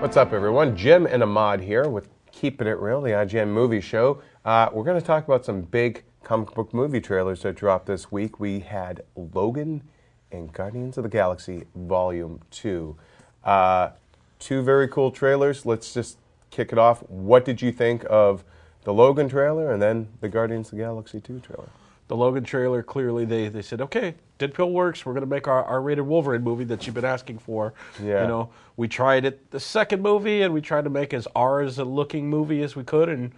What's up, everyone? Jim and Ahmad here with Keepin' It Reel, the IGN movie show. Uh, we're going to talk about some big comic book movie trailers that dropped this week. We had Logan and Guardians of the Galaxy Volume 2. Uh, two very cool trailers. Let's just kick it off. What did you think of the Logan trailer and then the Guardians of the Galaxy 2 trailer? The Logan trailer, clearly they, they said, okay, Deadpool works. We're going to make our R-rated Wolverine movie that you've been asking for. Yeah. You know, we tried it the second movie, and we tried to make as R as a looking movie as we could, and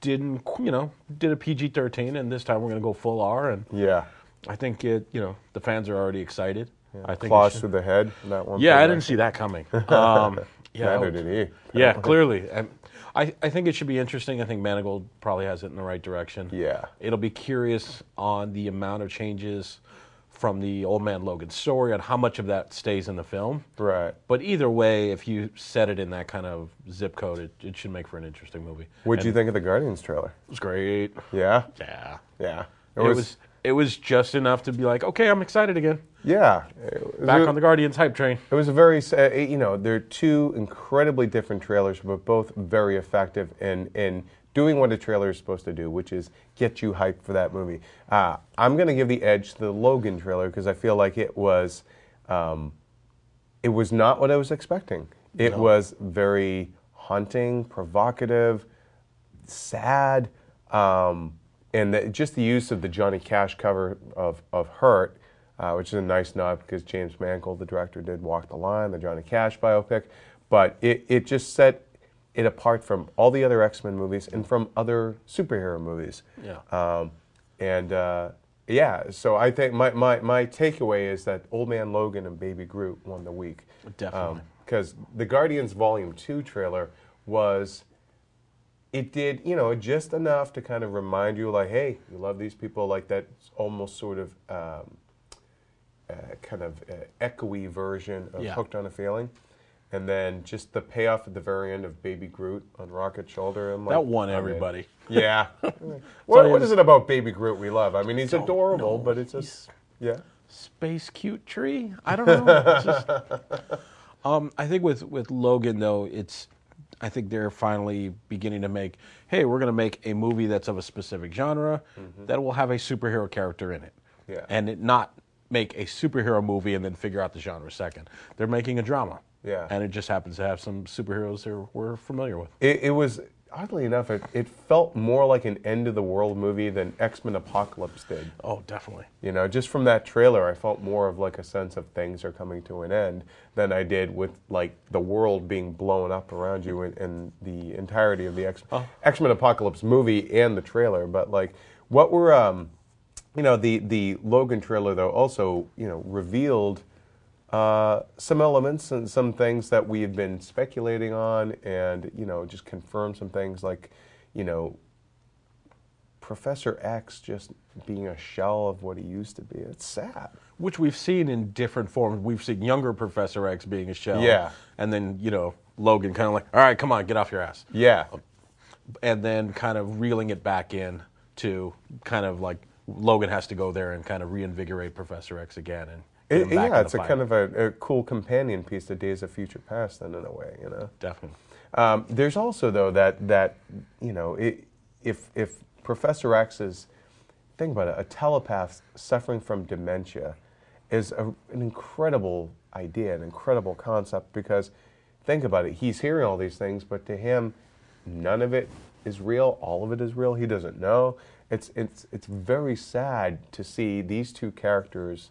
didn't, you know, did a PG-13, and this time we're going to go full R. And Yeah. I think it, you know, the fans are already excited. I think Claws through the head. That one. Yeah, I didn't see that coming. Um, yeah, Neither did he. yeah, clearly. And I, I think it should be interesting. I think Mangold probably has it in the right direction. Yeah. It'll be curious on the amount of changes from the Old Man Logan story and how much of that stays in the film. Right. But either way, if you set it in that kind of zip code, it, it should make for an interesting movie. What'd you think of the Guardians trailer? It was great. Yeah. Yeah. Yeah. It was, it was just enough to be like, okay, I'm excited again. Yeah. It was, Back on the Guardians hype train. It was a very, uh, you know, they're two incredibly different trailers, but both very effective in in doing what a trailer is supposed to do, which is get you hyped for that movie. Uh, I'm going to give the edge to the Logan trailer because I feel like it was, um, it was not what I was expecting. It was very haunting, provocative, sad, um, and the, just the use of the Johnny Cash cover of, of Hurt, uh, which is a nice nod because James Mangold, the director, did Walk the Line, the Johnny Cash biopic, but it, it just set it apart from all the other X Men movies and from other superhero movies. Yeah. Um, and uh, yeah, so I think my, my, my takeaway is that Old Man Logan and Baby Groot won the week. Definitely. Because the Guardians Volume 2 trailer was, it did, you know, just enough to kind of remind you, like, hey, you love these people, like that almost sort of um, uh, kind of uh, echoey version of Yeah. Hooked on a Feeling. And then just the payoff at the very end of Baby Groot on Rocket's shoulder. I'm like, That won everybody. Yeah. What, what is it about Baby Groot we love? I mean, he's adorable, know. but it's just, yeah. space cute tree. I don't know. Just- um, I think with with Logan though, it's I think they're finally beginning to make. Hey, we're going to make a movie that's of a specific genre mm-hmm. that will have a superhero character in it, Yeah. and it not make a superhero movie and then figure out the genre second. They're making a drama. Yeah. and it just happens to have some superheroes that we're familiar with. It, it was, oddly enough, it, it felt more like an end of the world movie than X Men Apocalypse did. Oh, definitely. You know, just from that trailer, I felt more of like a sense of things are coming to an end than I did with like the world being blown up around you in, in the entirety of the X X Men Apocalypse movie and the trailer. But like, what were, um, you know, the the Logan trailer though also you know revealed uh, some elements and some things that we have been speculating on, and you know, just confirm some things like, you know, Professor X just being a shell of what he used to be. It's sad. Which we've seen in different forms. We've seen younger Professor X being a shell. Yeah. And then, you know, Logan kind of like, all right, come on, get off your ass. Yeah, And then kind of reeling it back in to kind of like Logan has to go there and kind of reinvigorate Professor X again. And It- yeah. It's a kind of a, a cool companion piece to Days of Future Past, then in a way, you know. Definitely. Um, there's also though that that you know it, if if Professor X is think about it, a telepath suffering from dementia is a, an incredible idea, an incredible concept because think about it, he's hearing all these things, but to him, none of it is real. All of it is real. He doesn't know. It's it's it's very sad to see these two characters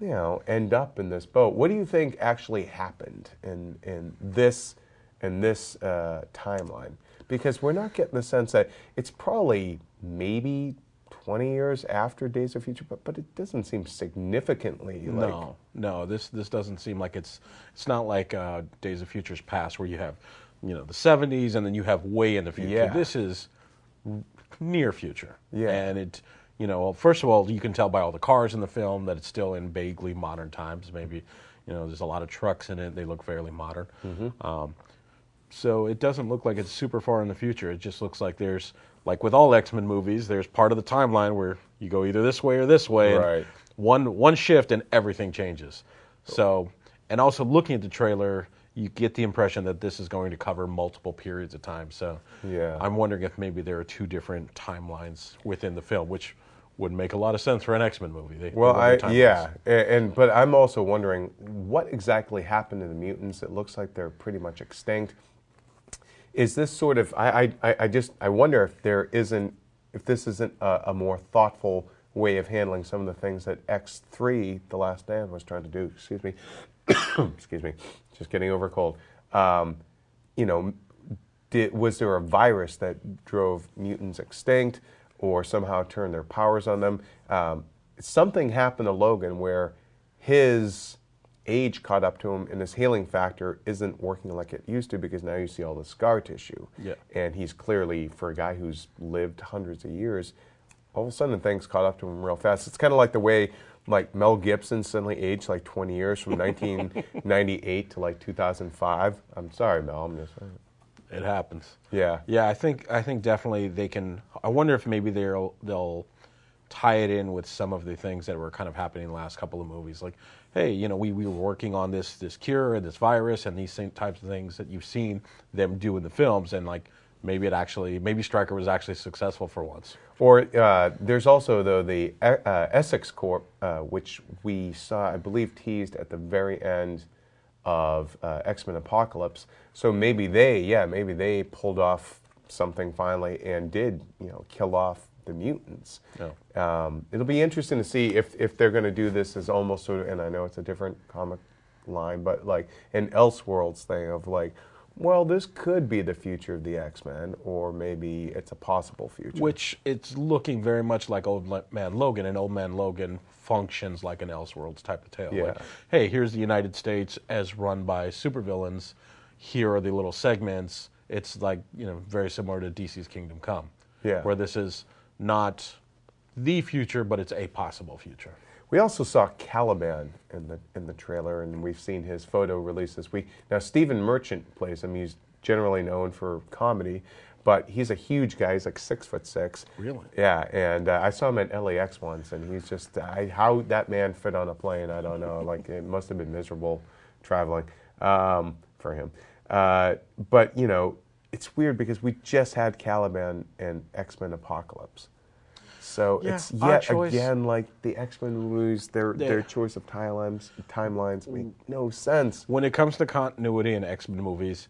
you know, end up in this boat. What do you think actually happened in in this in this uh, timeline? Because we're not getting the sense that it's probably maybe 20 years after Days of Future, but, but it doesn't seem significantly like. no, no. This this doesn't seem like it's it's not like uh, Days of Futures Past where you have, you know, the '70s and then you have way in the future. Yeah. This is near future. Yeah. And it, you know, first of all, you can tell by all the cars in the film that it's still in vaguely modern times. Maybe, you know, there's a lot of trucks in it. They look fairly modern. Mm-hmm. Um, so it doesn't look like it's super far in the future. It just looks like there's, like with all X Men movies, there's part of the timeline where you go either this way or this way. Right. One one shift and everything changes. So, and also looking at the trailer, you get the impression that this is going to cover multiple periods of time. So Yeah. I'm wondering if maybe there are two different timelines within the film, which would make a lot of sense for an X Men movie. They, Well, I yeah, and, and but I'm also wondering what exactly happened to the mutants. It looks like they're pretty much extinct. Is this sort of? I I, I- I just I wonder if there isn't if this isn't a, a more thoughtful way of handling some of the things that X three, The Last Stand, was trying to do. Excuse me, excuse me, just getting over cold. Um, you know, did, was there a virus that drove mutants extinct or somehow turn their powers on them? Um, something happened to Logan where his age caught up to him and his healing factor isn't working like it used to because now you see all the scar tissue. Yeah. And he's clearly, for a guy who's lived hundreds of years, all of a sudden things caught up to him real fast. It's kind of like the way like Mel Gibson suddenly aged like 20 years from 1998 to like 2005. I'm sorry, Mel. I'm just. It happens. Yeah. Yeah, I think I think definitely they can. I wonder if maybe they'll they'll tie it in with some of the things that were kind of happening in the last couple of movies. Like, hey, you know, we, we were working on this this cure and this virus and these same types of things that you've seen them do in the films, and like maybe it actually maybe Stryker was actually successful for once. Or uh, there's also though the uh, Essex Corp, uh, which we saw, I believe, teased at the very end of uh, X Men Apocalypse. So maybe they, yeah, maybe they pulled off something finally and did, you know, kill off the mutants. Um, it'll be interesting to see if if they're going to do this as almost sort of, and I know it's a different comic line, but like an Elseworlds thing of like. Well, this could be the future of the X Men, or maybe it's a possible future. Which it's looking very much like Old Man Logan, and Old Man Logan functions like an Elseworlds type of tale. Like, Yeah. hey, here's the United States as run by supervillains. Here are the little segments. It's like you know very similar to DC's Kingdom Come, Yeah. where this is not the future, but it's a possible future. We also saw Caliban in the in the trailer, and we've seen his photo release this week. Now Stephen Merchant plays him. He's generally known for comedy, but he's a huge guy. He's like six foot six. Really? Yeah, and uh, I saw him at LAX once, and he's just I, how that man fit on a plane. I don't know. Like it must have been miserable traveling um, for him. Uh, but you know, it's weird because we just had Caliban and X Men Apocalypse. So Yeah, it's yet again like the X Men movies. Their Yeah. their choice of timelines timelines make no sense. When it comes to continuity in X Men movies,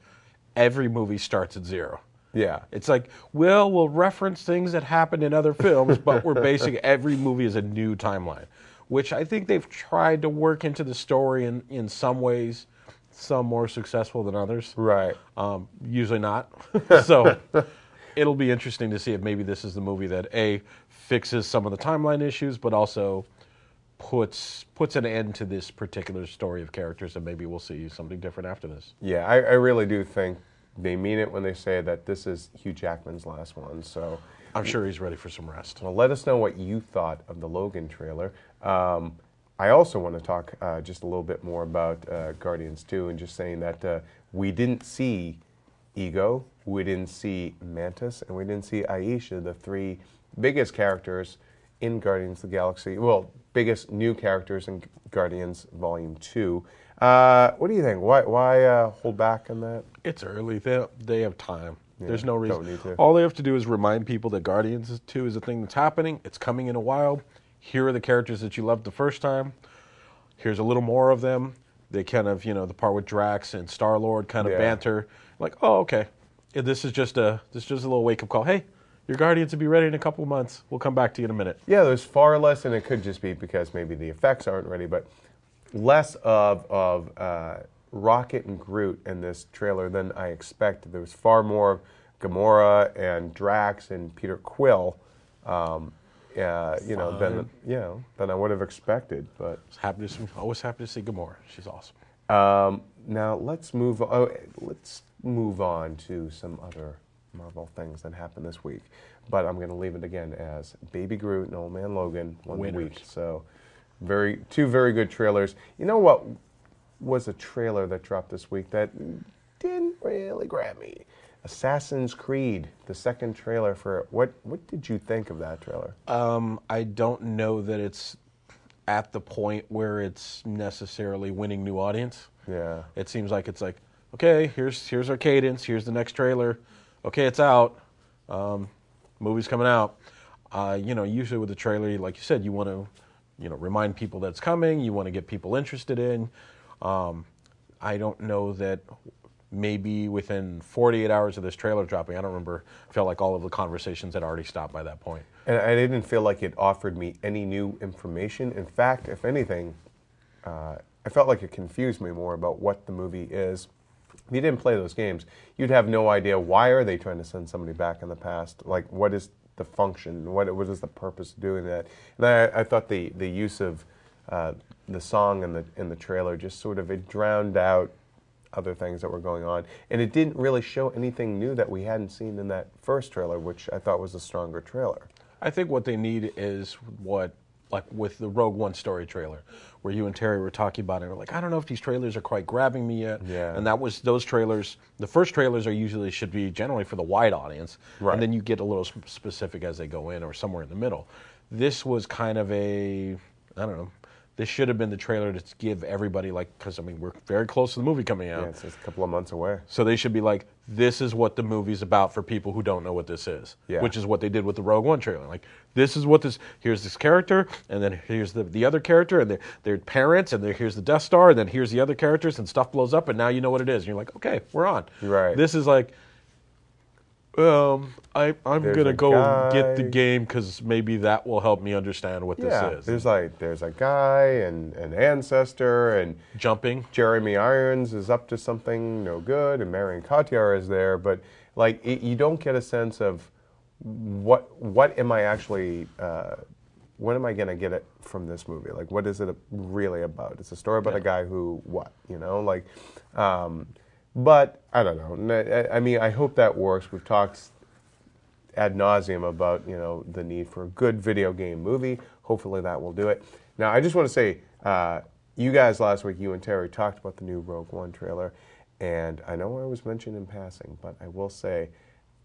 every movie starts at zero. Yeah, It's like, well, we'll reference things that happened in other films, but we're basing every movie as a new timeline, which I think they've tried to work into the story in, in some ways, some more successful than others. right. Um, usually not. so it'll be interesting to see if maybe this is the movie that A, fixes some of the timeline issues, but also puts puts an end to this particular story of characters, and maybe we'll see something different after this. Yeah, I, I really do think they mean it when they say that this is Hugh Jackman's last one. So, I'm sure he's ready for some rest. well, let us know what you thought of the Logan trailer. Um, I also want to talk uh, just a little bit more about uh, Guardians 2 and just saying that uh, we didn't see Ego, we didn't see Mantis, and we didn't see Ayesha, the three biggest characters in Guardians of the Galaxy. Well, biggest new characters in Guardians Volume 2. Uh, what do you think? Why, why uh, hold back on that? It's early. They they have time. There's no reason. don't need to. All they have to do is remind people that Guardians 2 is a thing that's happening. It's coming in a while. Here are the characters that you loved the first time. Here's a little more of them. They kind of, you know, the part with Drax and Star Lord kind of Yeah. banter. Like, oh, okay. This is just a this is just a little wake up call. Hey, your Guardians will be ready in a couple months. We'll come back to you in a minute. Yeah, there's far less, and it could just be because maybe the effects aren't ready, but less of of uh, Rocket and Groot in this trailer than I expected. There was far more of Gamora and Drax and Peter Quill, um, uh, you know, than you know than I would have expected. But Happy to see, always happy to see Gamora. She's awesome. um, now let's move. Oh, let's move on to some other Marvel things that happened this week. But I'm going to leave it again as Baby Groot and Old Man Logan one Winners. week. So, very two very good trailers. You know what was a trailer that dropped this week that didn't really grab me? Assassin's Creed, the second trailer for it. What what did you think of that trailer? Um, I don't know that it's at the point where it's necessarily winning new audience. Yeah. It seems like it's like, okay, here's here's our cadence. Here's the next trailer. Okay, it's out. Um, movie's coming out. Uh, you know, usually with the trailer, like you said, you want to, you know, remind people that it's coming. You want to get people interested in. Um, I don't know that maybe within 48 hours of this trailer dropping, I don't remember, I felt like all of the conversations had already stopped by that point. And I didn't feel like it offered me any new information. In fact, if anything, uh, I felt like it confused me more about what the movie is. If you didn't play those games, you'd have no idea why are they trying to send somebody back in the past. Like, what is the function? What what is the purpose of doing that? And I, I thought the the use of uh, the song in the in the trailer just sort of it drowned out other things that were going on, and it didn't really show anything new that we hadn't seen in that first trailer, which I thought was a stronger trailer. I think what they need is what, like with the Rogue One story trailer, where you and Terry were talking about it. We're like, I don't know if these trailers are quite grabbing me yet. Yeah. And that was those trailers. The first trailers are usually should be generally for the wide audience, Right. and then you get a little sp- specific as they go in, or somewhere in the middle. This was kind of a, I don't know. This should have been the trailer to give everybody like, because I mean we're very close to the movie coming out. Yeah, it's just a couple of months away. So they should be like, this is what the movie's about for people who don't know what this is. Yeah. Which is what they did with the Rogue One trailer. Like, this is what this, here's this character, and then here's the, the other character, and their, their parents, and here's the Death Star, and then here's the other characters, and stuff blows up, and now you know what it is. And you're like, okay, we're on. Right. This is like, um, I, I'm There's going to a go get the game because maybe that will help me understand what Yeah, this is. there's like there's a guy and an ancestor and Jumping. Jeremy Irons is up to something no good, and Marion Cotillard is there, but like it, you don't get a sense of what what am I actually uh, what am I gonna get it from this movie? Like, what is it really about? It's a story about a guy who what you know, like. Um, but I don't know. I mean, I hope that works. We've talked ad nauseum about you know the need for a good video game movie. Hopefully that will do it. Now I just want to say, uh, you guys last week, you and Terry talked about the new Rogue One trailer, and I know I was mentioned in passing, but I will say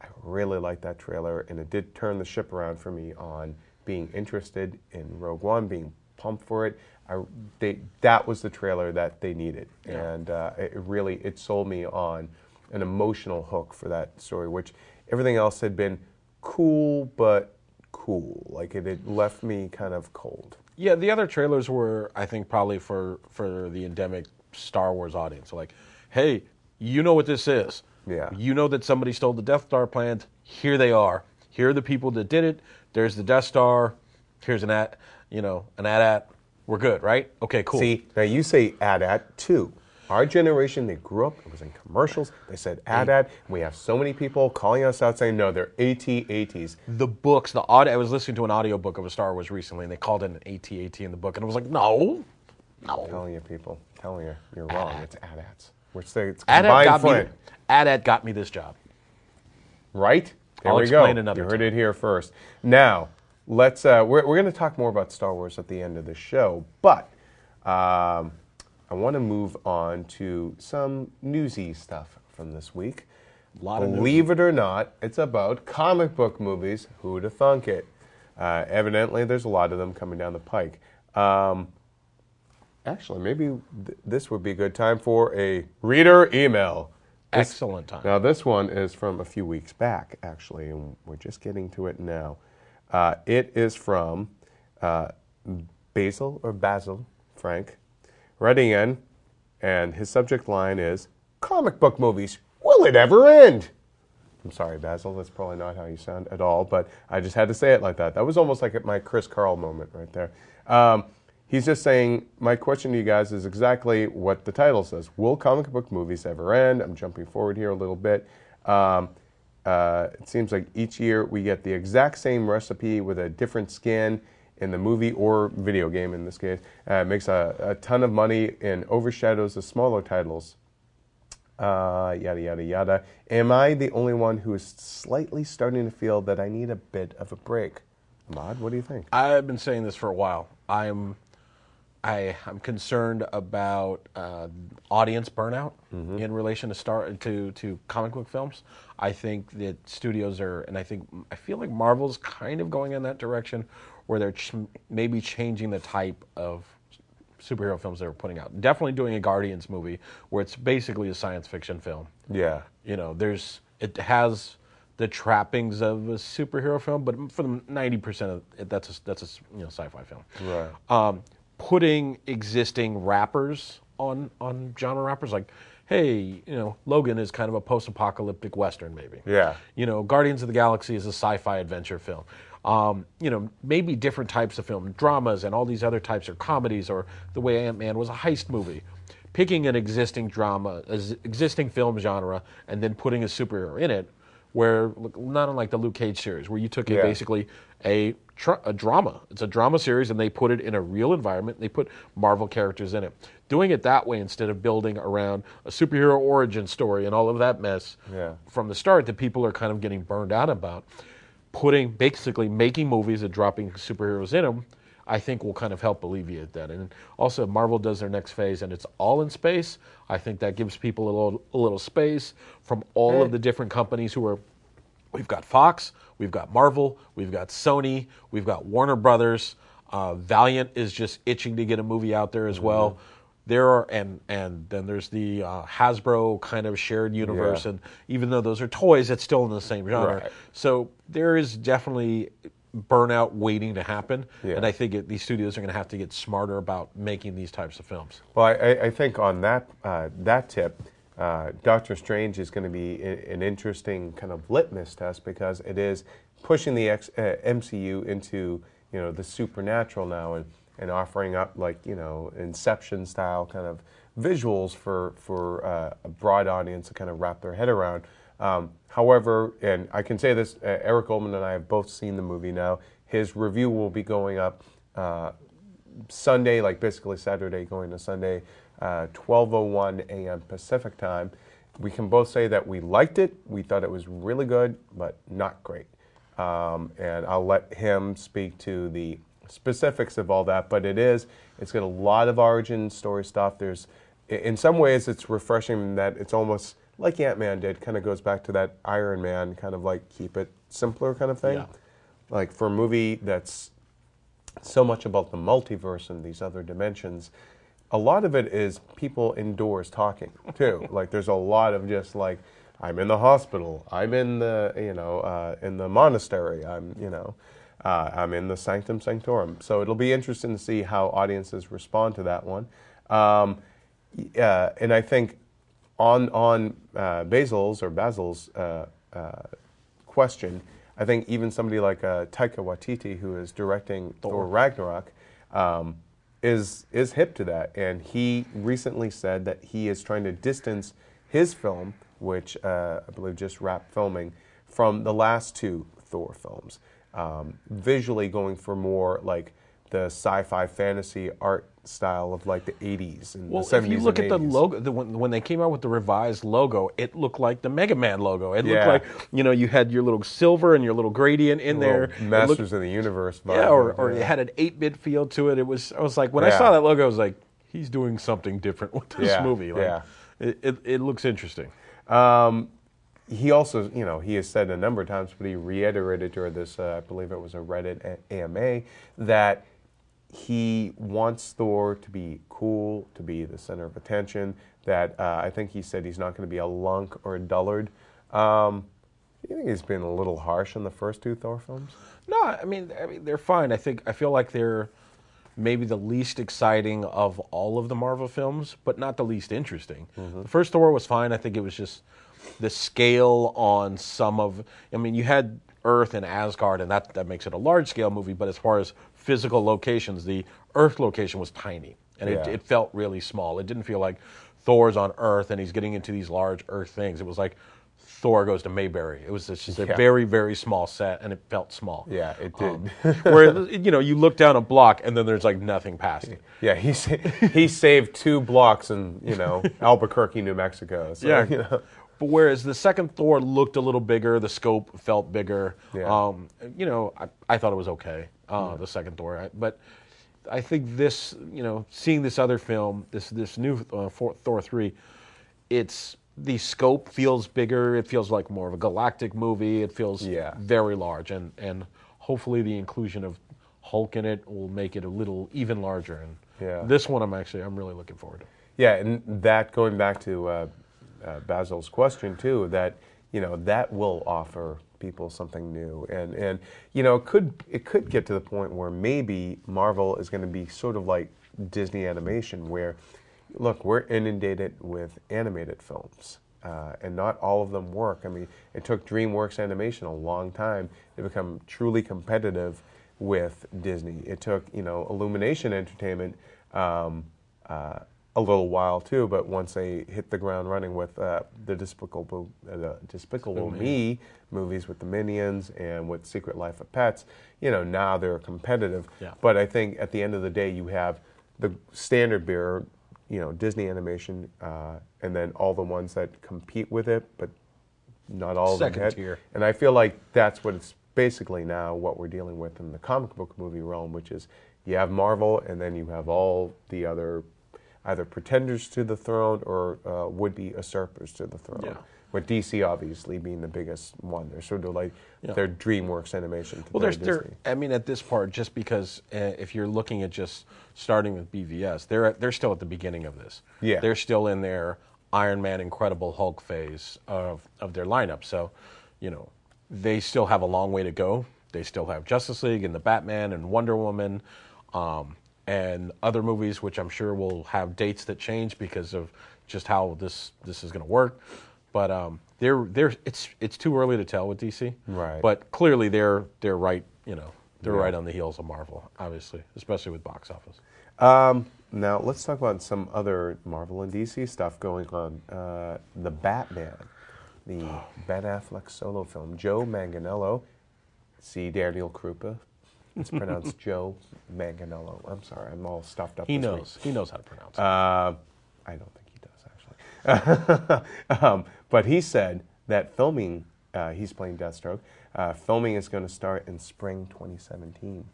I really liked that trailer, and it did turn the ship around for me on being interested in Rogue One, being pumped for it. I, they, that was the trailer that they needed, Yeah. and uh, it really it sold me on an emotional hook for that story, which everything else had been cool but cool. Like it had left me kind of cold. Yeah, the other trailers were, I think, probably for for the endemic Star Wars audience. Like, hey, you know what this is. Yeah. You know that somebody stole the Death Star plans. Here they are. Here are the people that did it. There's the Death Star. Here's an at, you know, an ad at. We're good, right? Okay, cool. See, now you say AT-AT too. Our generation, they grew up, it was in commercials, they said ad mm. ad. we have so many people calling us out saying, no, they're AT-ATs. the books, the audio. I was listening to an audiobook of a Star Wars recently, and they called it an AT-AT in the book, and I was like, no, no. telling you people, telling you, you're wrong, it's AT-ATs. We're saying it's AT-AT combined got me. flint, AT-AT got me this job. right? There I'll we go. you heard it here first. Now, let's, uh, we're, we're going to talk more about Star Wars at the end of the show, but um, I want to move on to some newsy stuff from this week. Lot of. Believe it or not, it's about comic book movies. Who'd have thunk it? Uh, evidently, there's a lot of them coming down the pike. Um, actually, maybe th- this would be a good time for a reader email. This- Excellent time. Now, this one is from a few weeks back, actually, and we're just getting to it now. Uh, it is from uh, Basil or Basil Frank, writing in, and his subject line is comic book movies. Will it ever end? I'm sorry, Basil. That's probably not how you sound at all, but I just had to say it like that. That was almost like my Chris Carle moment right there. Um, he's just saying, my question to you guys is exactly what the title says. Will comic book movies ever end? I'm jumping forward here a little bit. Um, uh, it seems like each year we get the exact same recipe with a different skin in the movie or video game in this case. Uh, it makes a, a ton of money and overshadows the smaller titles uh, yada yada yada. Am I the only one who is slightly starting to feel that I need a bit of a break? Ahmad, what do you think? I've been saying this for a while. I'm, I, I'm concerned about uh, audience burnout in relation to star to to comic book films. I think that studios are, and I think I feel like Marvel's kind of going in that direction, where they're ch- maybe changing the type of superhero films they were putting out. Definitely doing a Guardians movie where it's basically a science fiction film. Yeah. You know, there's it has the trappings of a superhero film, but for the ninety percent of it, that's a, that's a you know sci-fi film. Right. Um, putting existing wrappers on on genre wrappers like, hey, you know, Logan is kind of a post-apocalyptic western, maybe. Yeah. You know, Guardians of the Galaxy is a sci-fi adventure film. Um, you know, maybe different types of film, dramas, and all these other types, or comedies, or the way Ant Man was a heist movie. Picking an existing drama, existing film genre, and then putting a superhero in it, where not unlike the Luke Cage series, where you took a, basically a tr- a drama. It's a drama series, and they put it in a real environment. They put Marvel characters in it. Doing it that way instead of building around a superhero origin story and all of that mess Yeah. from the start that people are kind of getting burned out about. Putting basically making movies and dropping superheroes in them, I think will kind of help alleviate that. And also, Marvel does their next phase and it's all in space. I think that gives people a little a little space from all of the different companies who are We've got Fox, we've got Marvel, we've got Sony, we've got Warner Brothers. Uh, Valiant is just itching to get a movie out there as well. There are and and then there's the uh, Hasbro kind of shared universe, Yeah. and even though those are toys, it's still in the same genre. Right. So there is definitely burnout waiting to happen, Yeah. and I think it, these studios are going to have to get smarter about making these types of films. Well, I, I- think on that uh, that tip, uh, Doctor Strange is going to be i- an interesting kind of litmus test because it is pushing the X, uh, MCU into you know the supernatural now and, and offering up like you know Inception style kind of visuals for for uh, a broad audience to kind of wrap their head around. Um, however, and I can say this, uh, Eric Goldman and I have both seen the movie now. His review will be going up. Uh, Sunday, like basically Saturday going to Sunday, uh, 12:01 a.m. Pacific time. We can both say that we liked it. We thought it was really good, but not great. Um, and I'll let him speak to the specifics of all that. But it is. It's got a lot of origin story stuff. There's, in some ways, it's refreshing that it's almost like Ant Man did. Kind of goes back to that Iron Man kind of like keep it simpler kind of thing. Yeah. Like for a movie that's so much about the multiverse and these other dimensions. A lot of it is people indoors talking too. like there's a lot of just like I'm in the hospital, I'm in the you know uh, in the monastery, I'm you know uh, I'm in the sanctum sanctorum. So it'll be interesting to see how audiences respond to that one. Um, uh, and I think on on uh, Basil's or Basil's uh, uh, question, I think even somebody like uh, Taika Waititi, who is directing Thor, Ragnarok, um, is is hip to that, and he recently said that he is trying to distance his film, which uh, I believe just wrapped filming, from the last two Thor films, um, visually going for more like the sci-fi fantasy art style of like the 80s and Well, the 70s if you look at the logo, the, when, when they came out with the revised logo, it looked like the Mega Man logo. It Yeah. looked like you know you had your little silver and your little gradient in there. It looked- Masters of the Universe vibe. yeah, or, or yeah. it had an eight bit feel to it. It was I was like when I saw that logo, I was like, he's doing something different with this Yeah, movie. Like, yeah. it, it, it looks interesting. Um, he also, you know, he has said a number of times, but he reiterated during this, uh, I believe it was a Reddit AMA, that he wants Thor to be cool, to be the center of attention. That uh, I think he said he's not going to be a lunk or a dullard. Um, do you think he's been a little harsh on the first two Thor films? No, I mean, I mean they're fine. I think I feel like they're maybe the least exciting of all of the Marvel films, but not the least interesting. The first Thor was fine. I think it was just the scale on some of. I mean, you had Earth and Asgard, and that that makes it a large scale movie. But as far as physical locations, the Earth location was tiny, and it, Yeah. it felt really small. It didn't feel like Thor's on Earth and he's getting into these large Earth things. It was like. Thor goes to Mayberry. It was just a Yeah. very, very small set, and it felt small. Yeah, it did. Um, where you know you look down a block and then there's like nothing past it. Yeah, he sa- he saved two blocks in you know Albuquerque, New Mexico. So, Yeah. you know. But whereas the second Thor looked a little bigger, the scope felt bigger. Yeah. Um, you know, I, I thought it was okay. Uh, The second Thor, I, but I think this, you know, seeing this other film, this this new uh, Thor three, it's the scope feels bigger. It feels like more of a galactic movie. It feels Yeah. very large, and and hopefully the inclusion of Hulk in it will make it a little even larger. And Yeah. this one, I'm actually I'm really looking forward to. Yeah, and that going back to uh, uh, Basil's question too, that you know that will offer people something new, and and you know it could it could get to the point where maybe Marvel is going to be sort of like Disney animation, where look we're inundated with animated films. Uh, and not all of them work. I mean, it took DreamWorks Animation a long time to become truly competitive with Disney. It took, you know, Illumination Entertainment um, uh, a little while too, but once they hit the ground running with uh, the Despicable, uh, the Despicable Me movies with the Minions and with Secret Life of Pets, you know, now they're competitive. Yeah. But I think at the end of the day, you have the standard bearer, you know, Disney Animation, uh, and then all the ones that compete with it, but not all Second of them hit. tier. And I feel like that's what it's basically now what we're dealing with in the comic book movie realm, which is you have Marvel and then you have all the other either pretenders to the throne or uh, would-be usurpers to the throne. Yeah. With DC obviously being the biggest one. They're sort of like Yeah. their DreamWorks animation. Well, there's there. I mean, at this part, just because uh, if you're looking at just starting with BVS, they're they're still at the beginning of this. Yeah. they're still in their Iron Man, Incredible Hulk phase of of their lineup. So, you know, they still have a long way to go. They still have Justice League and the Batman and Wonder Woman. Um, and other movies, which I'm sure will have dates that change because of just how this this is going to work. But um, they're they're it's it's too early to tell with DC. Right. But clearly they're they're right. You know, they're Yeah. right on the heels of Marvel, obviously, especially with box office. Um, now let's talk about some other Marvel and DC stuff going on. Uh, the Batman, the Ben Affleck solo film. Joe Manganiello, see Daniel Krupa. It's pronounced Joe Manganiello. I'm sorry, I'm all stuffed up. He this week. knows. He knows how to pronounce it. Uh, I don't think he does actually. um, but he said that filming, uh, he's playing Deathstroke. Uh, filming is going to start in spring 2017.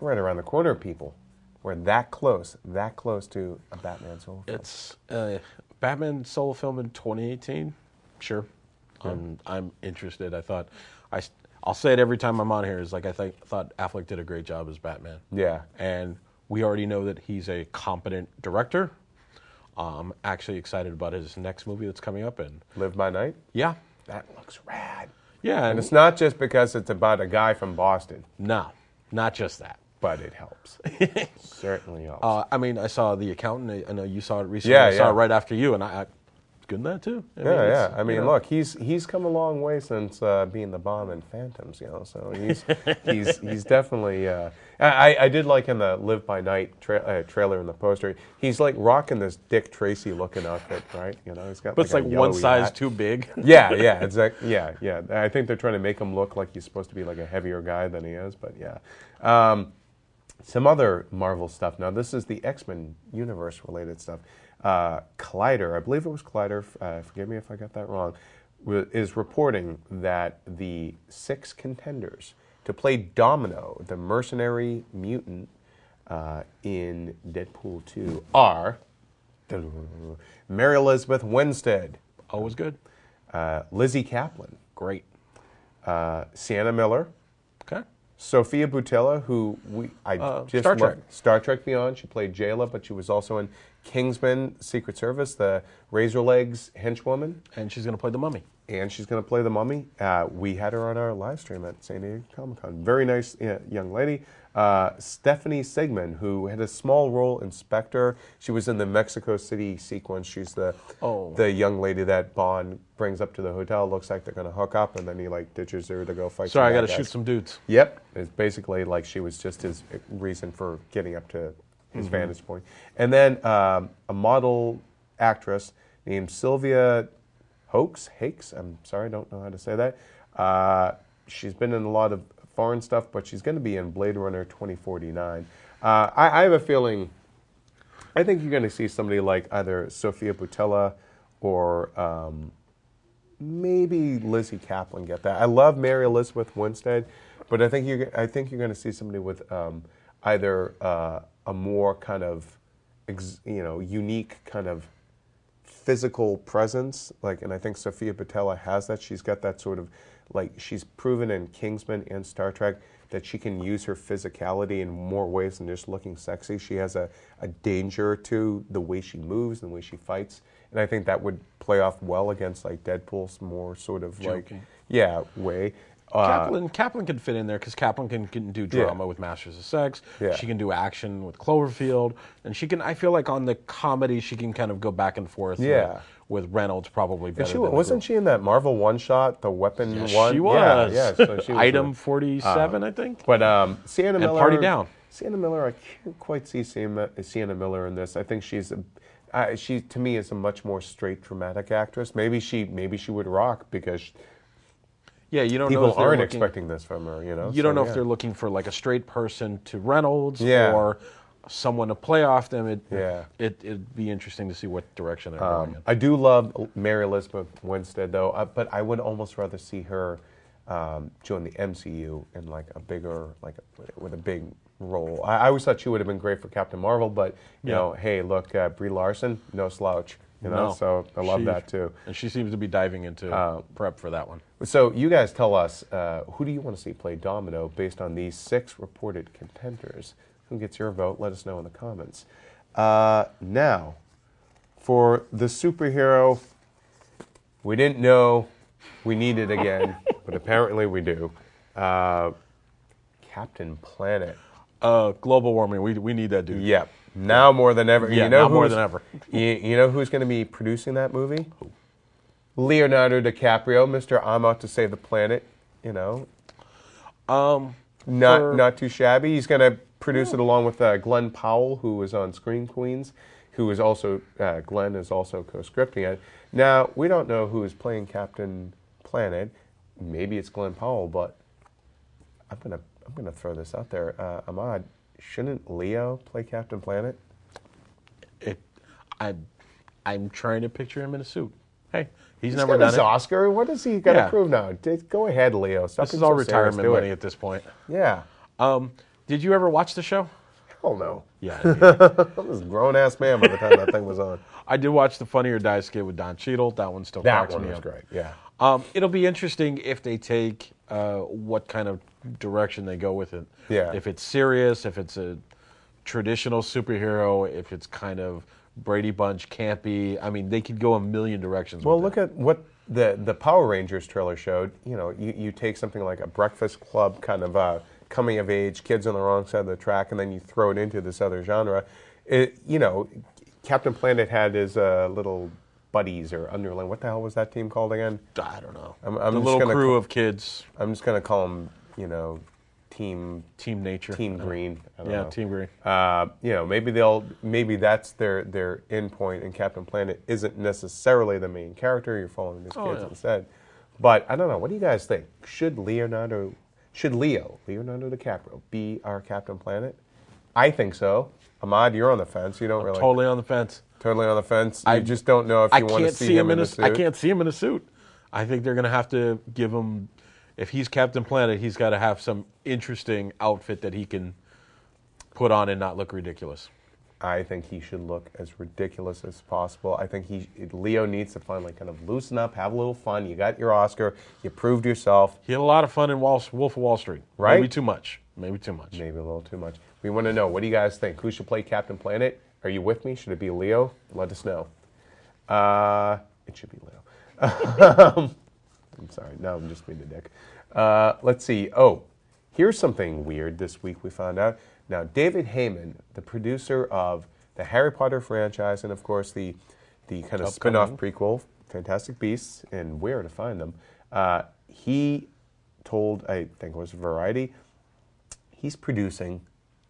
Right around the corner, people. We're that close, that close to a Batman solo film. It's uh, Batman solo film in 2018. Sure, I'm I'm interested. I thought I will say it every time I'm on here. Is like I think thought Affleck did a great job as Batman. Yeah. and we already know that he's a competent director. Um, actually excited about his next movie that's coming up, and Live by Night. yeah, That looks rad. yeah, And and it's not just because it's about a guy from Boston, no, not just that. but it helps. Certainly helps. Uh, I mean, I saw The Accountant. I know you saw it recently. Yeah, I saw yeah. it right after you, and I, I good in that too. I Yeah, it's, yeah. I mean, you know, look, he's he's come a long way since uh, being the bomb in Phantoms, you know. So he's he's he's definitely. Uh, I I did like in the Live by Night tra- uh, trailer in the poster. He's like rocking this Dick Tracy looking outfit, right? You know, he's got. but it's like, like one size hat. too big. Yeah, yeah, exactly. Yeah, yeah. I think they're trying to make him look like he's supposed to be like a heavier guy than he is, but yeah. Um, some other Marvel stuff. Now, this is the X Men universe related stuff. Uh, Collider, I believe it was Collider, uh, forgive me if I got that wrong, is reporting that the six contenders to play Domino, the mercenary mutant uh, in Deadpool 2, are Mary Elizabeth Winstead, Always good. uh, Lizzy Caplan, Great. uh, Sienna Miller, Okay. Sofia Boutella, who we I Uh, just Star Trek. Star Trek Beyond. She played Jaylah, but she was also in Kingsman: Secret Service, the Razor Legs henchwoman, And she's going to play the mummy. and she's going to play the Mummy. Uh, we had her on our live stream at San Diego Comic Con. Very nice uh, young lady. Uh, Stephanie Sigman, who had a small role in Spectre. She was in the Mexico City sequence. She's the Oh. the young lady that Bond brings up to the hotel. Looks like they're going to hook up, and then he like ditches her to go fight. Sorry, I got to shoot some dudes. Yep. It's basically like she was just his reason for getting up to his vantage point. And then um, a model actress named Sylvia Hoax, Hakes, I'm sorry, I don't know how to say that. Uh, she's been in a lot of foreign stuff, but she's going to be in Blade Runner 2049. Uh, I, I have a feeling, I think you're going to see somebody like either Sofia Boutella or um, maybe Lizzy Caplan get that. I love Mary Elizabeth Winstead, but I think you're I think you're going to see somebody with um, either uh, a more kind of ex, you know unique kind of physical presence, like, and I think Sofia Boutella has that. She's got that sort of like she's proven in Kingsman and Star Trek. that she can use her physicality in more ways than just looking sexy. She has a, a danger to the way she moves and the way she fights. And I think that would play off well against like Deadpool's more sort of like yeah way. Uh, Caplan Caplan can fit in there because Caplan can, can do drama with Masters of Sex. Yeah. She can do action with Cloverfield, and she can. I feel like on the comedy, she can kind of go back and forth. Yeah. With, with Reynolds probably better. and she wasn't she in that Marvel one shot, the weapon Yes, one? she was. Yeah, yeah. So she was Item in- Uh, forty-seven, I think. But um, Sienna And Miller. Party Down. Sienna Miller, I can't quite see Sienna, Sienna Miller in this. I think she's, a, uh, she to me is a much more straight dramatic actress. Maybe she, maybe she would rock because Yeah, you don't know people if they're aren't looking- expecting this from her. You know, You don't know yeah. if they're looking for like a straight person to Reynolds Yeah. or someone to play off them. It, Yeah. it it'd be interesting to see what direction they're Um, going in. I do love Mary Elizabeth Winstead though, uh, but I would almost rather see her um, join the MCU in like a bigger, like a, with a big role. I, I always thought she would have been great for Captain Marvel, but you Yeah. know, hey, look, uh, Brie Larson, no slouch. You know, No. so I love She- that too. And she seems to be diving into Uh, prep for that one. So you guys tell us uh, who do you want to see play Domino based on these six reported contenders? Who gets your vote? Let us know in the comments. Uh, now, for the superhero, we didn't know we needed again, but apparently we do. Uh, Captain Planet. Uh, global warming. We we need that dude. Yep. Now more than ever. Yeah, you know now more than ever. You, you know who's going to be producing that movie? Leonardo DiCaprio, Mr. I'm out to save the planet. You know, Um, not for- not too shabby. He's going to produce it along with uh, Glen Powell, who was on Scream Queens, who is also uh, Glen is also co-scripting it. Now we don't know who is playing Captain Planet. Maybe it's Glen Powell, but I'm gonna I'm gonna throw this out there. Uh, Ahmad, shouldn't Leo play Captain Planet? it, I, I'm trying to picture him in a suit. Hey, he's, He's never got his done it. Oscar. What does he got to Yeah. prove now? Go ahead, Leo. Stop This is all so retirement money at this point. Yeah. Um, did you ever watch the show? Hell no. Yeah, I. I was a grown ass man by the time that thing was on. I did watch the Funny or Die skit with Don Cheadle. That one still That cracks one me was up. great. Yeah. Um, it'll be interesting if they take uh, what kind of direction they go with it. Yeah. If it's serious, if it's a traditional superhero, if it's kind of Brady Bunch campy. I mean, they could go a million directions. Well, look it. at what the the Power Rangers trailer showed. You know, you, you take something like a Breakfast Club kind of uh, coming of age, kids on the wrong side of the track, and then you throw it into this other genre. It, you know, Captain Planet had his uh, little buddies or underling. What the hell was that team called again? I don't know. I'm- I'm the little crew call- of kids, I'm just gonna call them, you know, Team Team Nature, Team Green. Yeah, know. Team Green. Uh, you know, maybe they'll maybe that's their their end point, and Captain Planet isn't necessarily the main character. You're following these Oh, kids yeah. instead. But I don't know. What do you guys think? Should Leonardo, should Leo, Leonardo DiCaprio, be our Captain Planet? I think so. Ahmad, you're on the fence. You don't really Totally on the fence. totally on the fence. You I- just don't know if you I want to can't see, see him in a a. suit. I can't see him in a suit. I think they're going to have to give him. If he's Captain Planet, he's got to have some interesting outfit that he can put on and not look ridiculous. I think he should look as ridiculous as possible. I think he Leo needs to finally kind of loosen up, have a little fun. You got your Oscar. You proved yourself. He had a lot of fun in Wall, Wolf of Wall Street. Right? Maybe too much. Maybe too much. Maybe a little too much. We want to know what do you guys think? Who should play Captain Planet? Are you with me? Should it be Leo? Let us know. Uh, it should be Leo. I'm sorry. No, I'm just being a dick. Uh, let's see. Oh, here's something weird this week we found out. Now, David Heyman, the producer of the Harry Potter franchise and, of course, the, the kind of spin off prequel, Fantastic Beasts and Where to Find Them, uh, he told, I think it was Variety, he's producing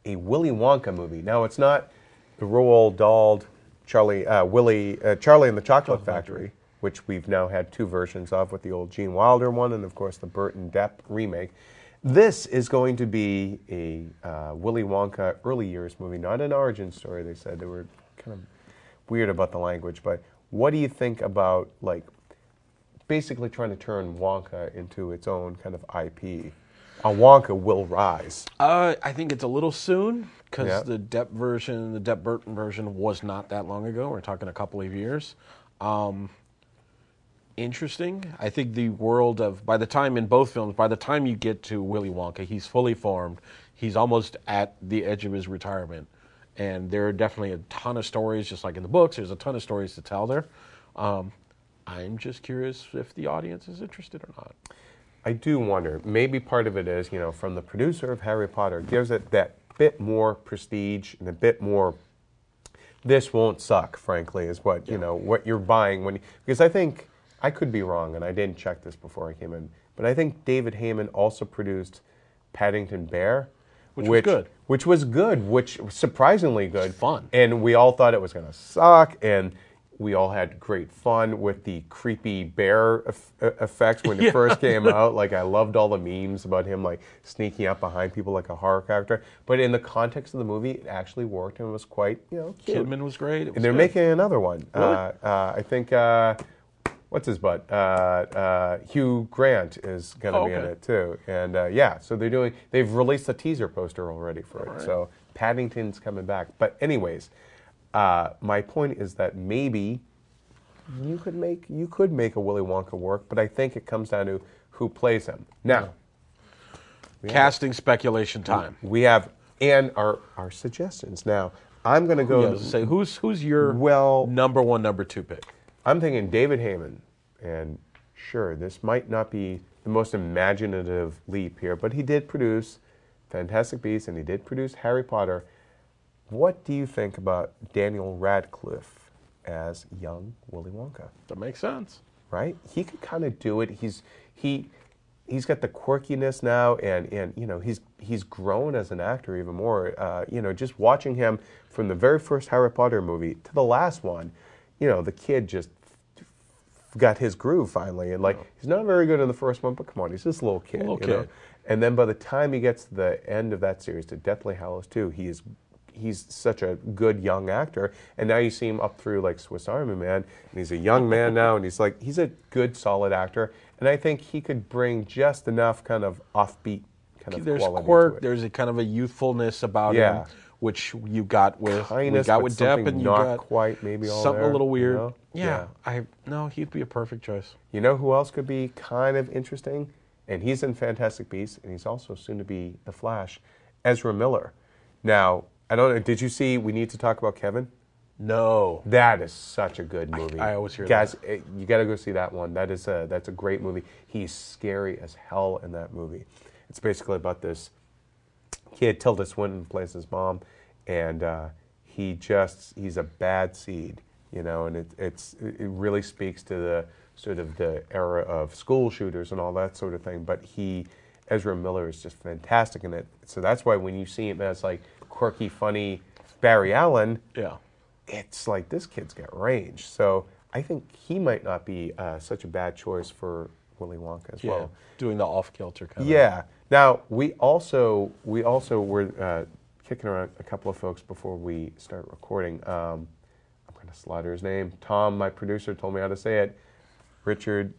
a Willy Wonka movie. Now, it's not the Roald Dahl Charlie uh, Willy uh, Charlie and the Chocolate Factory, which we've now had two versions of, with the old Gene Wilder one and of course the Burton Depp remake. This is going to be a uh, Willy Wonka early years movie, not an origin story. They said they were kind of weird about the language, but what do you think about like basically trying to turn Wonka into its own kind of IP? A Wonka will rise. Uh, I think it's a little soon because Yeah. the Depp version, the Depp Burton version, was not that long ago. We're talking a couple of years. Um, interesting. I think the world of by the time in both films, by the time you get to Willy Wonka, he's fully formed. He's almost at the edge of his retirement, and there are definitely a ton of stories, just like in the books. There's a ton of stories to tell there. Um, I'm just curious if the audience is interested or not. I do wonder. Maybe part of it is, you know, from the producer of Harry Potter, gives it that bit more prestige and a bit more. This won't suck, frankly, is what you know what you're buying when because I think I could be wrong and I didn't check this before I came in, but I think David Heyman also produced Paddington Bear, Which was good. which was good, which surprisingly good, fun. and we all thought it was going to suck, and we all had great fun with the creepy bear eff- effects when it Yeah. first came out. Like I loved all the memes about him like sneaking up behind people like a horror character. But in the context of the movie, it actually worked and it was quite you know cute. Kidman was great. Was and they're good. making another one. Really? Uh, uh, I think uh, what's his butt? Uh, uh, Hugh Grant is going to Oh, be in it too. And uh, yeah, so they're doing. They've released a teaser poster already for it. Alright. So Paddington's coming back. But anyways, uh, my point is that maybe you could make you could make a Willy Wonka work, but I think it comes down to who plays him. Now casting speculation time. we have and our our suggestions. Now I'm going to go. Yeah, I was gonna say who's who's your Well- number one, number two pick? I'm thinking David Heyman, and sure, this might not be the most imaginative leap here, but he did produce Fantastic Beasts and he did produce Harry Potter. What do you think about Daniel Radcliffe as young Willy Wonka? That makes sense. Right? He could kind of do it. He's he he's got the quirkiness now, and and you know he's he's grown as an actor even more. Uh, you know, just watching him from the very first Harry Potter movie to the last one, you know, the kid just got his groove finally, and like oh. he's not very good in the first one, but come on, he's just a little kid, Little you know. And then by the time he gets to the end of that series, to Deathly Hallows 2, he is he's such a good young actor. And now you see him up through like Swiss Army Man, and he's a young man now, and he's like he's a good, solid actor. And I think he could bring just enough kind of offbeat kind of There's quality quirk. There's a kind of a youthfulness about Yeah. him, which you got with Kindness, got with Depp, and you not got quite maybe all something there, a little you weird. know? Yeah, Yeah. I no, he'd be a perfect choice. You know who else could be kind of interesting? And he's in Fantastic Beasts, and he's also soon to be The Flash, Ezra Miller. Now, I don't know, did you see We Need to Talk About Kevin? No, That is such a good movie. I always hear Guys, eh, you got to go see that one. That is a that's a great movie. He's scary as hell in that movie. It's basically about this kid Tilda Swinton plays his mom, and uh, he just he's a bad seed, you know, and it, it's it really speaks to the sort of the era of school shooters and all that sort of thing. But he, Ezra Miller, is just fantastic in it. So that's why when you see him as like quirky, funny Barry Allen, yeah, it's like this kid's got range. So I think he might not be uh, such a bad choice for Willy Wonka as yeah, well. doing the off kilter kind of. Yeah. Now we also we also were uh, kicking around a couple of folks before we start recording. Um, I'm going to slaughter his name. Tom, my producer, told me how to say it. Richard,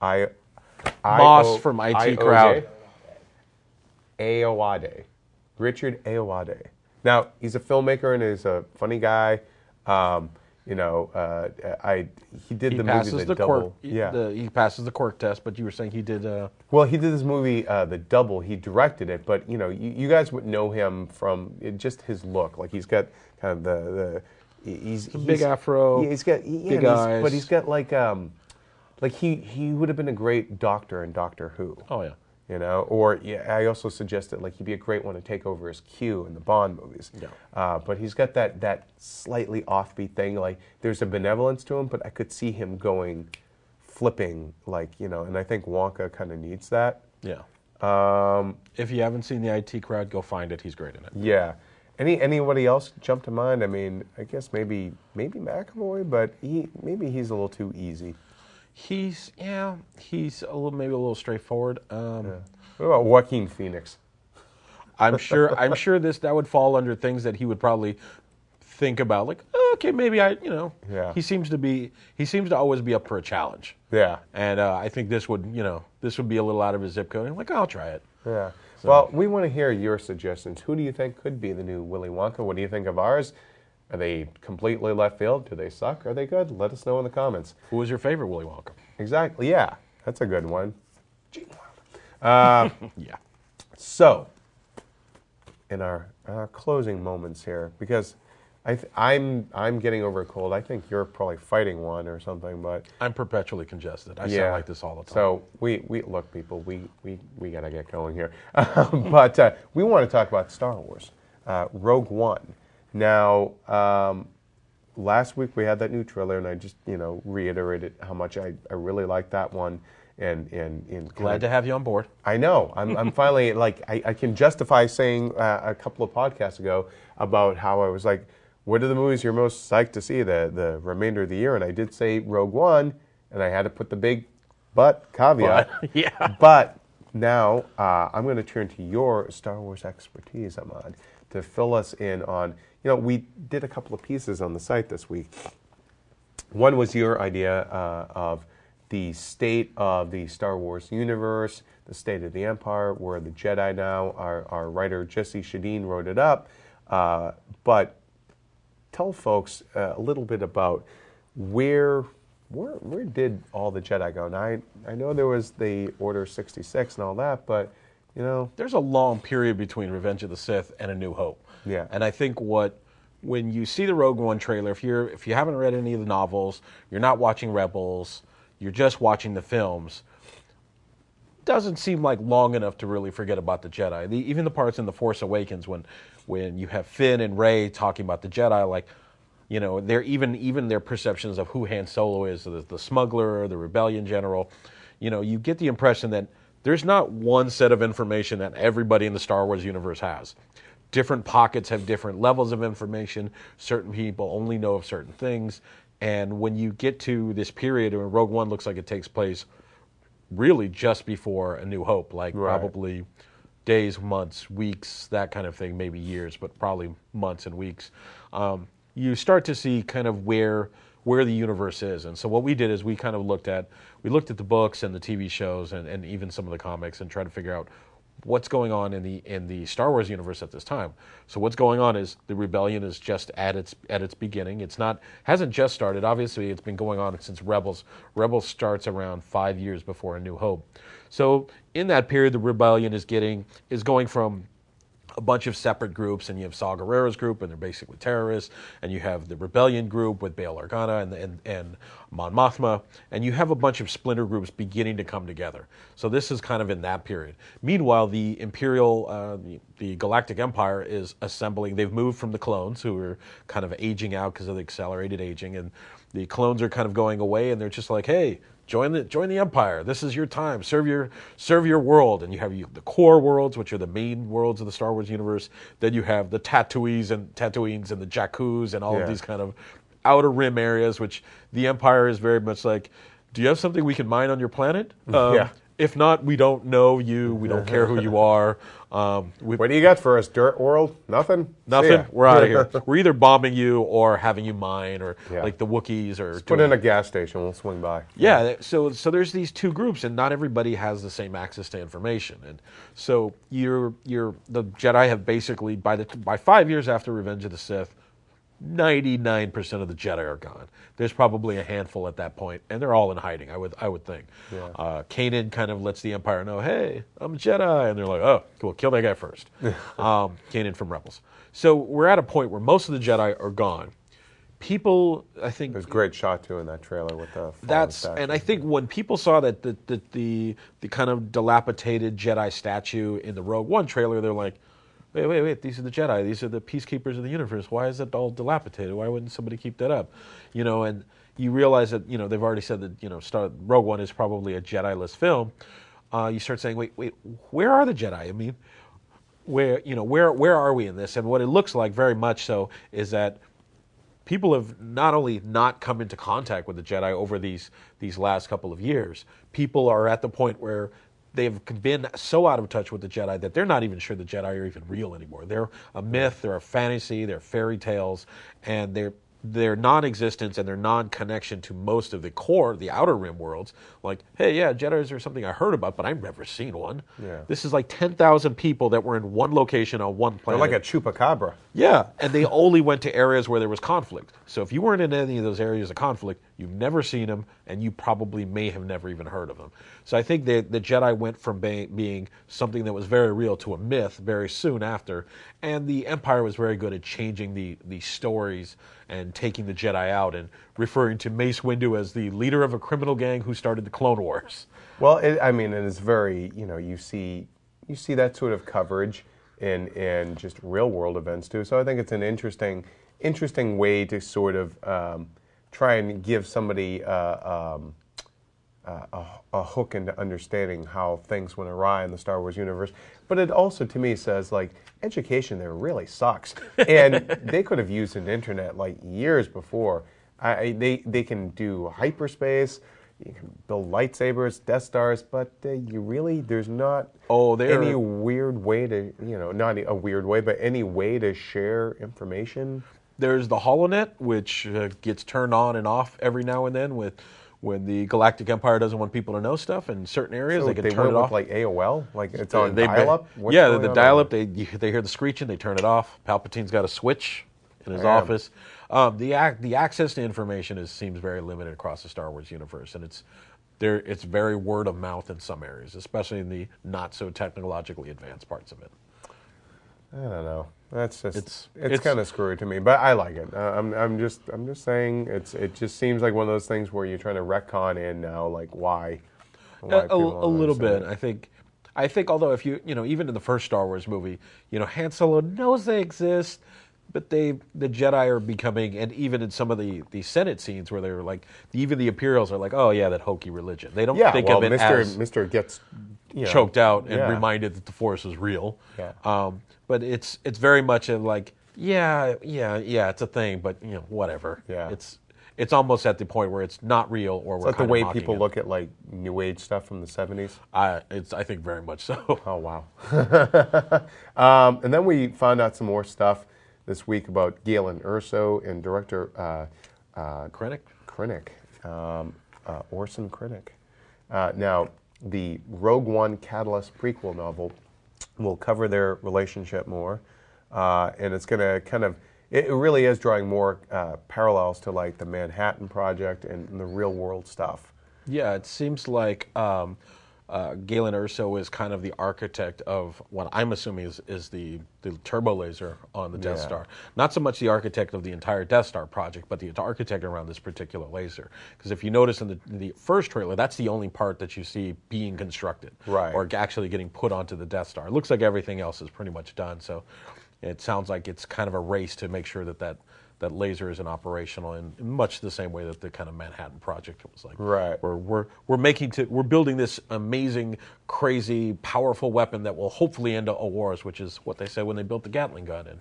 I. Moss from IT Crowd. Ayoade. Richard Ayoade. Now he's a filmmaker and he's a funny guy. Um, you know, uh, I he did He the passes movie the, The quirk. Double. Yeah, the, he passes the quirk test. But you were saying he did. Uh, Well, he did this movie, uh, The Double. He directed it, but you know, you, you guys would know him from uh, just his look. Like he's got kind of the the he's, he's big afro, Yeah, he's got yeah, big eyes. but he's got like um, like he he would have been a great doctor in Doctor Who. oh yeah, You know, or yeah, I also suggested like he'd be a great one to take over as Q in the Bond movies. Yeah. Uh, but he's got that that slightly offbeat thing. Like there's a benevolence to him, but I could see him going, flipping like you know. And I think Wonka kind of needs that. yeah. Um, If you haven't seen the IT Crowd, go find it. He's great in it. yeah. Any anybody else jump to mind? I mean, I guess maybe maybe McAvoy, but he maybe he's a little too easy. He's yeah, he's a little maybe a little straightforward. Um, What about Joaquin Phoenix? I'm sure I'm sure this that would fall under things that he would probably think about. Like "Oh, okay, maybe I you know. Yeah. He seems to be he seems to always be up for a challenge. Yeah. And uh, I think this would you know this would be a little out of his zip code. I'm like I'll try it. Yeah. Well, we want to hear your suggestions. Who do you think could be the new Willy Wonka? What do you think of ours? Are they completely left field? Do they suck? Are they good? Let us know in the comments. Who was your favorite Willy Wonka? Exactly. Yeah, that's a good one. Gene Wilder. Yeah. So, in our, in our closing moments here, because I th- I'm I'm getting over a cold. I think you're probably fighting one or something, but I'm perpetually congested. I yeah. sound like this all the time. So we, we look, people, we we, we gotta get going here. but uh, we want to talk about Star Wars, uh, Rogue One. Now, um, last week we had that new trailer, and I just you know reiterated how much I, I really like that one. And and, and Glad to have you on board. I know. I'm, I'm finally like I, I can justify saying uh, a couple of podcasts ago about how I was like, what are the movies you're most psyched to see the the remainder of the year? And I did say Rogue One, and I had to put the big but caveat. But, yeah. But now uh, I'm going to turn to your Star Wars expertise, Ahmad, to fill us in on. You know, we did a couple of pieces on the site this week. One was your idea uh, of the state of the Star Wars universe, the state of the Empire, where the Jedi now. Our, our writer Jesse Schedeen wrote it up. Uh, but tell folks uh, a little bit about where, where where did all the Jedi go? Now I, I know there was the Order 66 and all that, but you know, There's a long period between Revenge of the Sith and A New Hope. Yeah. And I think what when you see the Rogue One trailer, if you're if you haven't read any of the novels, you're not watching Rebels, you're just watching the films. Doesn't seem like long enough to really forget about the Jedi. The, even the parts in the Force Awakens when when you have Finn and Rey talking about the Jedi, like you know, they're even even their perceptions of who Han Solo is, the, the smuggler, the rebellion general. You know, you get the impression that there's not one set of information that everybody in the Star Wars universe has. Different pockets have different levels of information. Certain people only know of certain things. And when you get to this period, where Rogue One looks like it takes place really just before A New Hope, like Right. probably days, months, weeks, that kind of thing, maybe years, but probably months and weeks. Um, you start to see kind of where where the universe is. And so what we did is we kind of looked at we looked at the books and the TV shows and, and even some of the comics and tried to figure out what's going on in the in the Star Wars universe at this time. So what's going on is the rebellion is just at its at its beginning. It's not hasn't just started. Obviously, it's been going on since Rebels. Rebels starts around five years before A New Hope. So in that period, the rebellion is getting is going from a bunch of separate groups, and you have Saw Gerrera's group, and they're basically terrorists, and you have the rebellion group with Bail Organa and, and, and Mon Mothma, and you have a bunch of splinter groups beginning to come together. So this is kind of in that period. Meanwhile, the Imperial, uh, the, the Galactic Empire is assembling. They've moved from the clones, who are kind of aging out because of the accelerated aging, and the clones are kind of going away, and they're just like, hey, join the join the empire. This is your time. Serve your serve your world. And you have you, the core worlds, which are the main worlds of the Star Wars universe. Then you have the Tatooines and Tatooines and the Jakkus and all Yeah. of these kind of outer rim areas, which the empire is very much like. Do you have something we can mine on your planet? Um, Yeah. If not, we don't know you. We don't care who you are. Um, what do you got for us, Dirt World? Nothing. Nothing. We're out of here. We're either bombing you or having you mine, or Yeah. like the Wookiees, or Put in a gas station. We'll swing by. yeah, th- so so there's these two groups, and not everybody has the same access to information, and so you're you're the Jedi have basically by the by five years after Revenge of the Sith, ninety nine percent of the Jedi are gone. There's probably a handful at that point, and they're all in hiding. I would I would think. Yeah. Uh, Kanan kind of lets the Empire know, hey, I'm a Jedi, and they're like, oh, cool, kill that guy first. um, Kanan from Rebels. So we're at a point where most of the Jedi are gone. People, I think, There's a great shot too in that trailer with the. that's statue. and I think when people saw that the, the the the kind of dilapidated Jedi statue in the Rogue One trailer, they're like, wait, wait, wait, these are the Jedi, these are the peacekeepers of the universe. Why is it all dilapidated? Why wouldn't somebody keep that up? You know, and you realize that you know they've already said that you know Star Rogue One is probably a Jedi-less film. Uh, you start saying, wait, wait, where are the Jedi? I mean, where you know where where are we in this? And what it looks like very much so is that people have not only not come into contact with the Jedi over these these last couple of years, people are at the point where they've been so out of touch with the Jedi that they're not even sure the Jedi are even real anymore. They're a myth, they're a fantasy, they're fairy tales, and they're their non-existence and their non-connection to most of the core, the outer rim worlds, like, hey, yeah, Jedi's are something I heard about, but I've never seen one. Yeah. This is like ten thousand people that were in one location on one planet. They're planet. like a chupacabra. Yeah, and they only went to areas where there was conflict. So if you weren't in any of those areas of conflict, you've never seen them, and you probably may have never even heard of them. So I think that the Jedi went from be- being something that was very real to a myth very soon after, and the Empire was very good at changing the the stories and taking the Jedi out and referring to Mace Windu as the leader of a criminal gang who started the Clone Wars. Well, it, I mean, it is very, you know, you see, you see that sort of coverage in in just real world events too. So I think it's an interesting, interesting way to sort of um, try and give somebody uh, um, uh, a, a hook into understanding how things went awry in the Star Wars universe. But it also, to me, says like education there really sucks, and they could have used an internet like years before. I, I- they they can do hyperspace. You can build lightsabers, Death Stars, but uh, you really there's not Oh, they're- any weird way to you know not a weird way, but any way to share information. There's the HoloNet, which uh, gets turned on and off every now and then with when the Galactic Empire doesn't want people to know stuff in certain areas. So they can they turn it off. like AOL, like it's Uh, on they- dial-up. What's yeah, the dial-up. there? They they hear the screeching, they turn it off. Palpatine's got a switch in his Yeah. office. Um, the ac- the access to information is seems very limited across the Star Wars universe, and it's there. It's very word of mouth in some areas, especially in the not so technologically advanced parts of it. I don't know. That's just It's- it's, it's- kind of screwy to me, but I like it. Uh, I'm I'm just I'm just saying it's it just seems like one of those things where you're trying to retcon in now, like why? why a, a, a little bit. understand I think. I think, although if you you know even in the first Star Wars movie, you know Han Solo knows they exist, but they the Jedi are becoming, and even in some of the the Senate scenes where they're like, even the Imperials are like, oh yeah, that hokey religion. They don't. Yeah, think well, of it Mister as Mister gets you know, choked out and yeah. reminded that the Force is real. Yeah. Um, but it's it's very much a like, yeah, yeah, yeah, it's a thing, but you know, whatever. Yeah. It's it's almost at the point where it's not real, or we're that the way people it. look at like New Age stuff from the '70s? I it's I think very much so. Oh wow! um, and then we found out some more stuff this week about Galen Erso and director uh, uh, Krennic? Krennic, um, uh, Orson Krennic. Uh, now, the Rogue One Catalyst prequel novel will cover their relationship more, uh, and it's going to kind of. It it really is drawing more uh, parallels to like the Manhattan Project and, the real world stuff. Yeah, it seems like um, uh, Galen Erso is kind of the architect of what I'm assuming is, is the, the turbo laser on the Death Yeah. Star. Not so much the architect of the entire Death Star project, but the architect around this particular laser. Because if you notice in the, in the first trailer, that's the only part that you see being constructed Right. or actually getting put onto the Death Star. It looks like everything else is pretty much done. So it sounds like it's kind of a race to make sure that that, that laser isn't operational in much the same way that the kind of Manhattan project was like. Right. We're, we're, we're making to, we're building this amazing, crazy, powerful weapon that will hopefully end all wars, which is what they said when they built the Gatling gun. And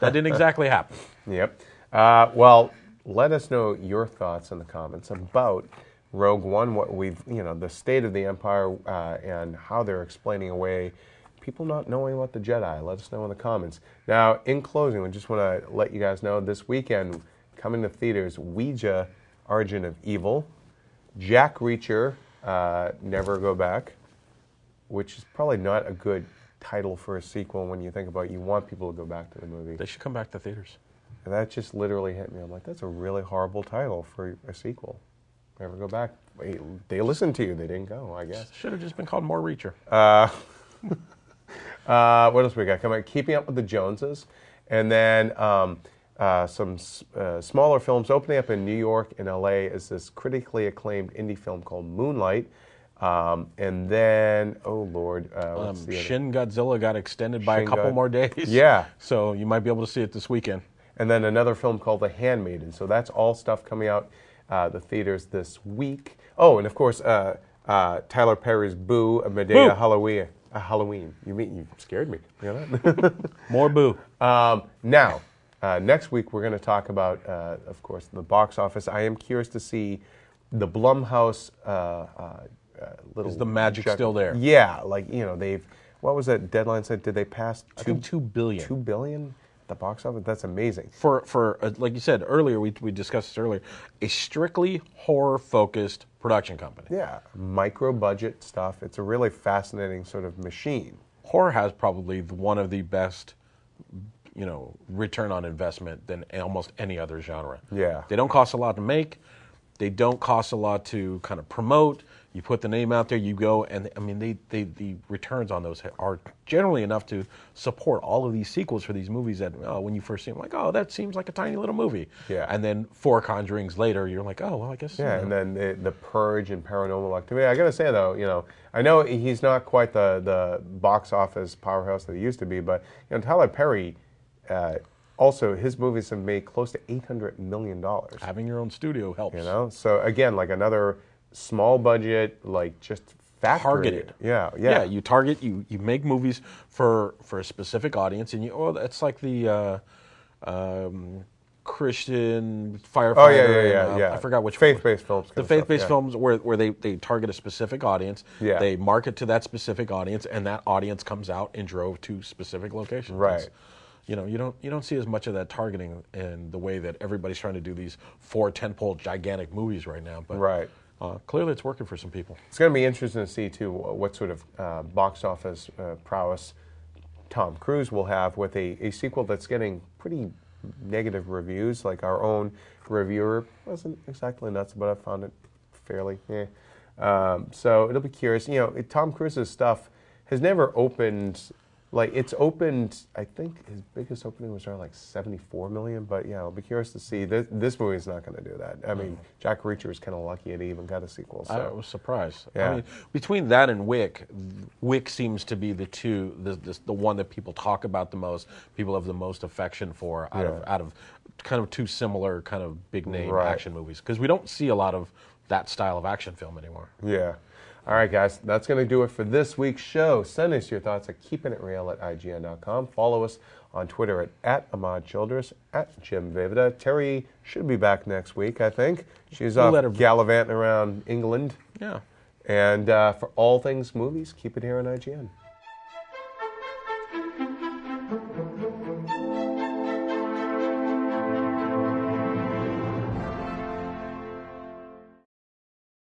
that didn't exactly happen. Yep. Uh, well, let us know your thoughts in the comments about Rogue One, what we've, you know, the state of the Empire uh, and how they're explaining away people not knowing about the Jedi. Let us know in the comments. Now, in closing, we just want to let you guys know this weekend, coming to theaters, Ouija, Origin of Evil, Jack Reacher, uh, Never Go Back, which is probably not a good title for a sequel when you think about it. You want people to go back to the movie. They should come back to theaters. And that just literally hit me. I'm like, that's a really horrible title for a sequel. Never go back. Wait, they listened to you. They didn't go, I guess. Should have just been called More Reacher. Uh, what else we got? Coming, up keeping up with the Joneses, and then um, uh, some s- uh, smaller films opening up in New York and L.A. is this critically acclaimed indie film called Moonlight, um, and then oh lord, uh, Um, the? Shin Godzilla got extended by Shin a couple God- more days. Yeah. So you might be able to see it this weekend. and then another film called The Handmaiden. So that's all stuff coming out uh, the theaters this week. Oh, and of course, uh, uh, Tyler Perry's Boo, a Medea Halloween. Uh, Halloween. You mean you scared me? You know that? More boo. um, now, uh, next week we're going to talk about, uh, of course, the box office. I am curious to see the Blumhouse uh, uh, uh, little. Is the magic jug- still there? Yeah, like you know they've. What was that deadline said? Did they pass two, I think two billion. two billion the box office? That's amazing. for for uh, like you said earlier, we we discussed this earlier, a strictly horror focused production company. Yeah, micro budget stuff. It's a really fascinating sort of machine. Horror has probably one of the best you know return on investment than almost any other genre. Yeah. they don't cost a lot to make. They don't cost a lot to kind of promote. You put the name out there, you go, and I mean, they, they the returns on those are generally enough to support all of these sequels for these movies. That oh, when you first see them, like, oh, that seems like a tiny little movie. Yeah. And then four Conjurings later, you're like, oh, well, I guess. Yeah, you and then the, the Purge and Paranormal Activity. I gotta say though, you know, I know he's not quite the the box office powerhouse that he used to be, but you know, Tyler Perry, uh, also his movies have made close to eight hundred million dollars. having your own studio helps. You know, so again, like another small budget, like just factory. targeted. Yeah, yeah, Yeah, you target you you make movies for for a specific audience, and you oh it's like the uh, um, Christian firefighter. Oh yeah, yeah, and, yeah, uh, yeah. I forgot which faith-based films. The kind of stuff, faith-based yeah. films where, where they, they target a specific audience, Yeah. they market to that specific audience, and that audience comes out and drove to specific locations. Right. It's- you know, you don't you don't see as much of that targeting in the way that everybody's trying to do these four tentpole gigantic movies right now. But Right. Uh, clearly, it's working for some people. It's going to be interesting to see too what sort of uh, box office uh, prowess Tom Cruise will have with a, a sequel that's getting pretty negative reviews. Like our own reviewer wasn't exactly nuts, but I found it fairly. Eh. Um, so it'll be curious. You know, Tom Cruise's stuff has never opened. Like it's opened, I think his biggest opening was around like 74 million. But yeah, I'll be curious to see. This, this movie's not going to do that. I mean, mm. Jack Reacher was kind of lucky it even got a sequel. So. I was surprised. Yeah. I mean, between that and Wick, Wick seems to be the two, the, the, the one that people talk about the most, people have the most affection for out of out of kind of two similar kind of big name Right. action movies because we don't see a lot of that style of action film anymore. Yeah. All right, guys, that's going to do it for this week's show. Send us your thoughts at keepingitreal at IGN.com. Follow us on Twitter at, at Ahmad Childress, at Jim Vejvoda. Terry should be back next week, I think. She's We'll off gallivanting around England. Yeah. And uh, for all things movies, keep it here on IGN.